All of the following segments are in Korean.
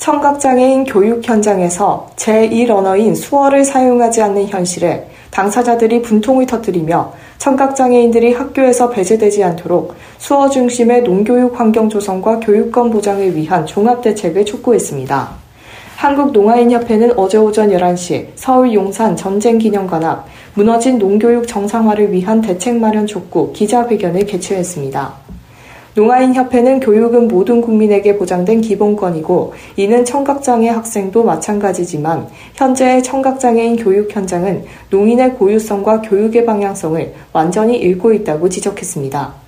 청각장애인 교육 현장에서 제1 언어인 수어를 사용하지 않는 현실에 당사자들이 분통을 터뜨리며 청각장애인들이 학교에서 배제되지 않도록 수어 중심의 농교육 환경 조성과 교육권 보장을 위한 종합대책을 촉구했습니다. 한국농아인협회는 어제 오전 11시 서울 용산 전쟁기념관 앞 무너진 농교육 정상화를 위한 대책 마련 촉구 기자회견을 개최했습니다. 농아인 협회는 교육은 모든 국민에게 보장된 기본권이고 이는 청각장애 학생도 마찬가지지만 현재의 청각장애인 교육 현장은 농인의 고유성과 교육의 방향성을 완전히 잃고 있다고 지적했습니다.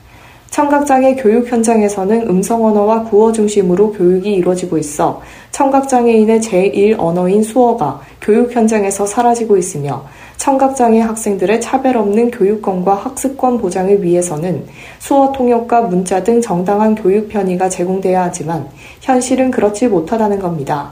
청각장애 교육 현장에서는 음성 언어와 구어 중심으로 교육이 이루어지고 있어 청각장애인의 제1 언어인 수어가 교육 현장에서 사라지고 있으며 청각장애 학생들의 차별 없는 교육권과 학습권 보장을 위해서는 수어 통역과 문자 등 정당한 교육 편의가 제공돼야 하지만 현실은 그렇지 못하다는 겁니다.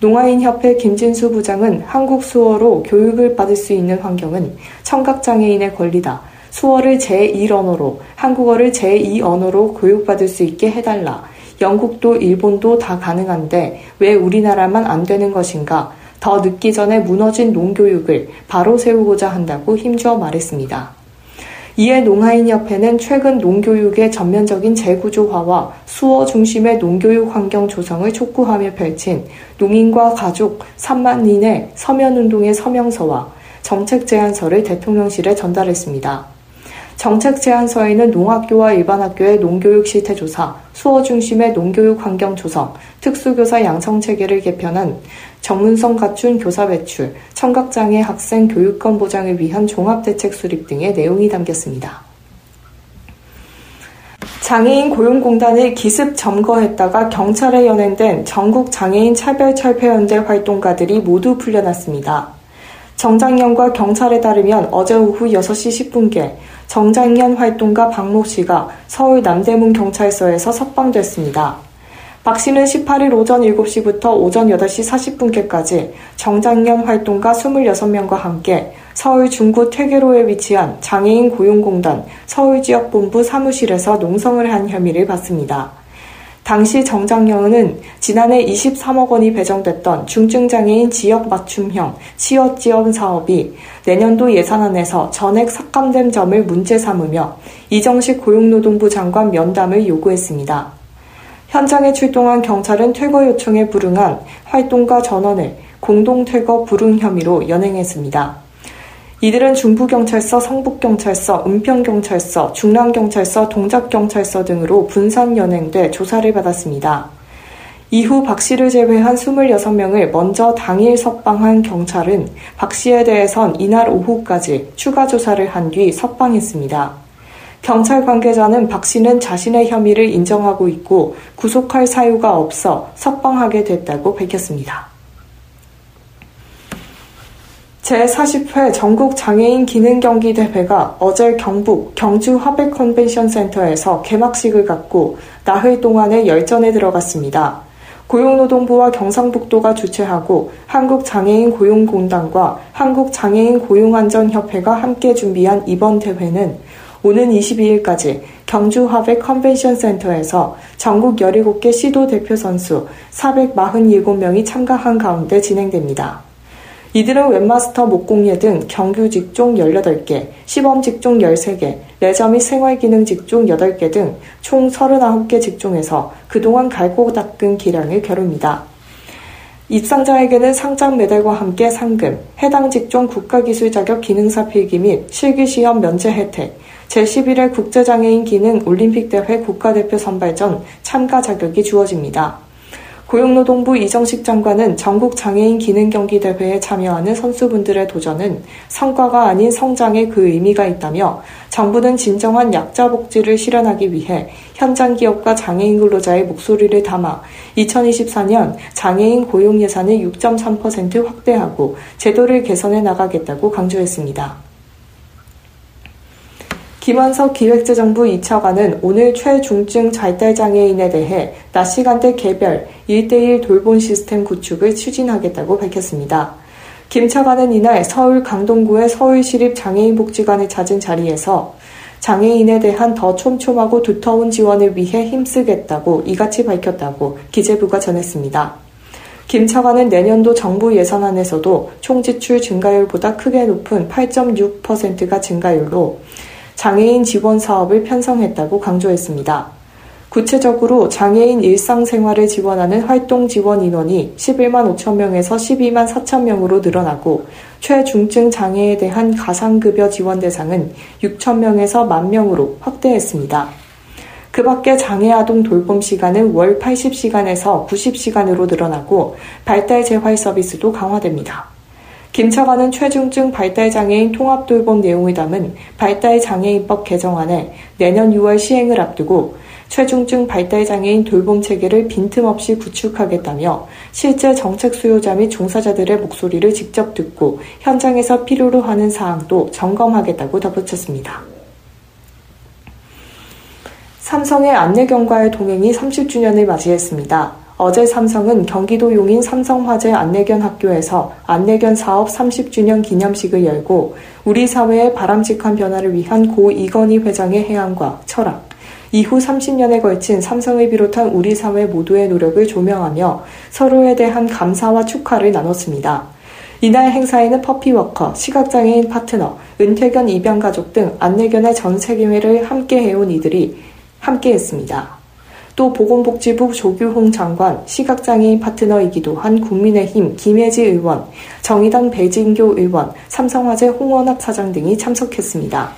농아인협회 김진수 부장은 한국 수어로 교육을 받을 수 있는 환경은 청각장애인의 권리다. 수어를 제1언어로, 한국어를 제2언어로 교육받을 수 있게 해달라. 영국도 일본도 다 가능한데 왜 우리나라만 안 되는 것인가? 더 늦기 전에 무너진 농교육을 바로 세우고자 한다고 힘주어 말했습니다. 이에 농아인협회는 최근 농교육의 전면적인 재구조화와 수어 중심의 농교육 환경 조성을 촉구하며 펼친 농인과 가족 3만 인의 서면운동의 서명서와 정책 제안서를 대통령실에 전달했습니다. 정책 제안서에는 농학교와 일반 학교의 농교육 실태 조사, 수어 중심의 농교육 환경 조성, 특수교사 양성 체계를 개편한 전문성 갖춘 교사 배출, 청각장애 학생 교육권 보장을 위한 종합대책 수립 등의 내용이 담겼습니다. 장애인 고용공단을 기습 점거했다가 경찰에 연행된 전국 장애인 차별 철폐연대 활동가들이 모두 풀려났습니다. 정장년과 경찰에 따르면 어제 오후 6시 10분께 정장년 활동가 박모 씨가 서울 남대문 경찰서에서 석방됐습니다. 박 씨는 18일 오전 7시부터 오전 8시 40분께까지 정장년 활동가 26명과 함께 서울 중구 퇴계로에 위치한 장애인 고용공단 서울지역본부 사무실에서 농성을 한 혐의를 받습니다. 당시 정장영은 지난해 23억 원이 배정됐던 중증장애인 지역 맞춤형 치어 지원 사업이 내년도 예산안에서 전액 삭감된 점을 문제 삼으며 이정식 고용노동부 장관 면담을 요구했습니다. 현장에 출동한 경찰은 퇴거 요청에 불응한 활동가 전원을 공동 퇴거 불응 혐의로 연행했습니다. 이들은 중부경찰서, 성북경찰서, 은평경찰서, 중랑경찰서, 동작경찰서 등으로 분산 연행돼 조사를 받았습니다. 이후 박 씨를 제외한 26명을 먼저 당일 석방한 경찰은 박 씨에 대해선 이날 오후까지 추가 조사를 한 뒤 석방했습니다. 경찰 관계자는 박 씨는 자신의 혐의를 인정하고 있고 구속할 사유가 없어 석방하게 됐다고 밝혔습니다. 제40회 전국 장애인 기능 경기 대회가 어제 경북 경주 화백 컨벤션 센터에서 개막식을 갖고 나흘 동안의 열전에 들어갔습니다. 고용노동부와 경상북도가 주최하고 한국장애인 고용공단과 한국장애인 고용안전협회가 함께 준비한 이번 대회는 오는 22일까지 경주 화백 컨벤션 센터에서 전국 17개 시도 대표 선수 447명이 참가한 가운데 진행됩니다. 이들은 웹마스터 목공예 등 정규 직종 18개, 시범 직종 13개, 레저 및 생활기능 직종 8개 등 총 39개 직종에서 그동안 갈고 닦은 기량을 겨룹니다. 입상자에게는 상장 메달과 함께 상금, 해당 직종 국가기술 자격 기능사 필기 및 실기시험 면제 혜택, 제11회 국제장애인 기능 올림픽 대회 국가대표 선발전 참가 자격이 주어집니다. 고용노동부 이정식 장관은 전국 장애인 기능 경기 대회에 참여하는 선수분들의 도전은 성과가 아닌 성장에 그 의미가 있다며 정부는 진정한 약자 복지를 실현하기 위해 현장 기업과 장애인 근로자의 목소리를 담아 2024년 장애인 고용 예산을 6.3% 확대하고 제도를 개선해 나가겠다고 강조했습니다. 김원석 기획재정부 2차관은 오늘 최중증 잘달장애인에 대해 낮 시간대 개별 1대1 돌봄 시스템 구축을 추진하겠다고 밝혔습니다. 김 차관은 이날 서울 강동구의 서울시립장애인복지관을 찾은 자리에서 장애인에 대한 더 촘촘하고 두터운 지원을 위해 힘쓰겠다고 이같이 밝혔다고 기재부가 전했습니다. 김 차관은 내년도 정부 예산안에서도 총 지출 증가율보다 크게 높은 8.6%가 증가율로 장애인 지원 사업을 편성했다고 강조했습니다. 구체적으로 장애인 일상생활을 지원하는 활동 지원 인원이 11만 5천 명에서 12만 4천 명으로 늘어나고 최중증 장애에 대한 가상급여 지원 대상은 6천 명에서 만 명으로 확대했습니다. 그 밖에 장애 아동 돌봄 시간은 월 80시간에서 90시간으로 늘어나고 발달 재활 서비스도 강화됩니다. 김 차관은 최중증 발달 장애인 통합 돌봄 내용을 담은 발달 장애인법 개정안에 내년 6월 시행을 앞두고 최중증 발달 장애인 돌봄 체계를 빈틈없이 구축하겠다며 실제 정책 수요자 및 종사자들의 목소리를 직접 듣고 현장에서 필요로 하는 사항도 점검하겠다고 덧붙였습니다. 삼성의 안내견과의 동행이 30주년을 맞이했습니다. 어제 삼성은 경기도 용인 삼성화재 안내견 학교에서 안내견 사업 30주년 기념식을 열고 우리 사회의 바람직한 변화를 위한 고 이건희 회장의 해안과 철학, 이후 30년에 걸친 삼성을 비롯한 우리 사회 모두의 노력을 조명하며 서로에 대한 감사와 축하를 나눴습니다. 이날 행사에는 퍼피워커, 시각장애인 파트너, 은퇴견 입양 가족 등 안내견의 전 세계회를 함께 해온 이들이 함께했습니다. 또 보건복지부 조규홍 장관, 시각장애인 파트너이기도 한 국민의힘 김혜지 의원, 정의당 배진교 의원, 삼성화재 홍원학 사장 등이 참석했습니다.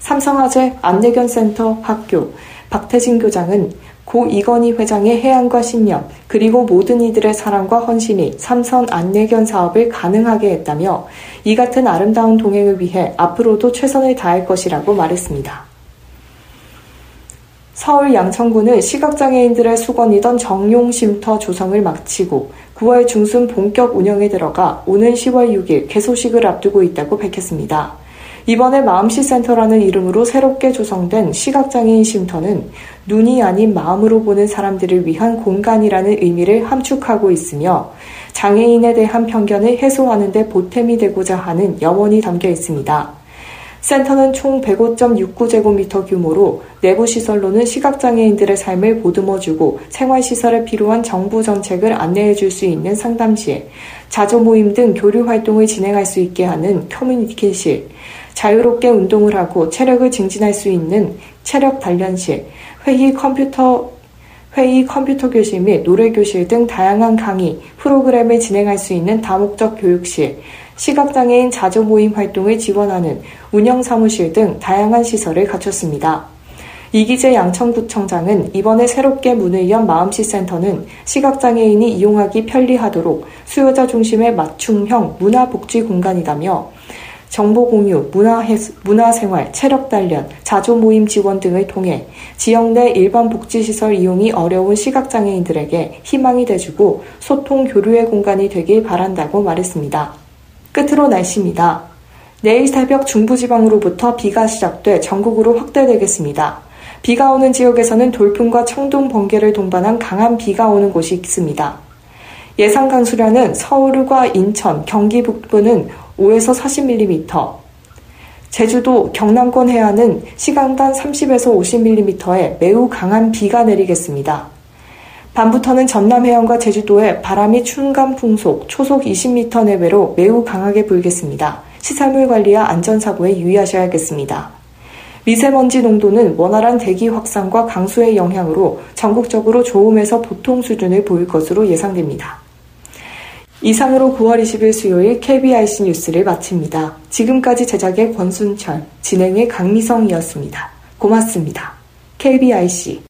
삼성화재 안내견센터 학교 박태진 교장은 고 이건희 회장의 해안과 신념, 그리고 모든 이들의 사랑과 헌신이 삼선 안내견 사업을 가능하게 했다며 이 같은 아름다운 동행을 위해 앞으로도 최선을 다할 것이라고 말했습니다. 서울 양천구는 시각장애인들의 수건이던 정용쉼터 조성을 마치고 9월 중순 본격 운영에 들어가 오는 10월 6일 개소식을 앞두고 있다고 밝혔습니다. 이번에 마음시센터라는 이름으로 새롭게 조성된 시각장애인 쉼터는 눈이 아닌 마음으로 보는 사람들을 위한 공간이라는 의미를 함축하고 있으며 장애인에 대한 편견을 해소하는 데 보탬이 되고자 하는 염원이 담겨 있습니다. 센터는 총 105.69제곱미터 규모로 내부 시설로는 시각장애인들의 삶을 보듬어주고 생활시설에 필요한 정부 정책을 안내해줄 수 있는 상담실, 자조 모임 등 교류 활동을 진행할 수 있게 하는 커뮤니티실, 자유롭게 운동을 하고 체력을 증진할 수 있는 체력 단련실, 회의 컴퓨터 회의 컴퓨터 교실 및 노래 교실 등 다양한 강의, 프로그램을 진행할 수 있는 다목적 교육실, 시각장애인 자조 모임 활동을 지원하는 운영사무실 등 다양한 시설을 갖췄습니다. 이기재 양천구청장은 이번에 새롭게 문을 연 마음시센터는 시각장애인이 이용하기 편리하도록 수요자 중심의 맞춤형 문화복지 공간이다며 정보 공유, 문화 생활, 체력 단련, 자조 모임 지원 등을 통해 지역 내 일반 복지시설 이용이 어려운 시각장애인들에게 희망이 돼주고 소통 교류의 공간이 되길 바란다고 말했습니다. 끝으로 날씨입니다. 내일 새벽 중부지방으로부터 비가 시작돼 전국으로 확대되겠습니다. 비가 오는 지역에서는 돌풍과 청동 번개를 동반한 강한 비가 오는 곳이 있습니다. 예상 강수량은 서울과 인천, 경기 북부는 5에서 40mm, 제주도, 경남권 해안은 시간당 30에서 50mm의 매우 강한 비가 내리겠습니다. 밤부터는 전남 해안과 제주도에 바람이 충간 풍속, 초속 20m 내외로 매우 강하게 불겠습니다. 시설물 관리와 안전사고에 유의하셔야겠습니다. 미세먼지 농도는 원활한 대기 확산과 강수의 영향으로 전국적으로 좋음에서 보통 수준을 보일 것으로 예상됩니다. 이상으로 9월 20일 수요일 KBIC 뉴스를 마칩니다. 지금까지 제작의 권순철, 진행의 강미성이었습니다. 고맙습니다. KBIC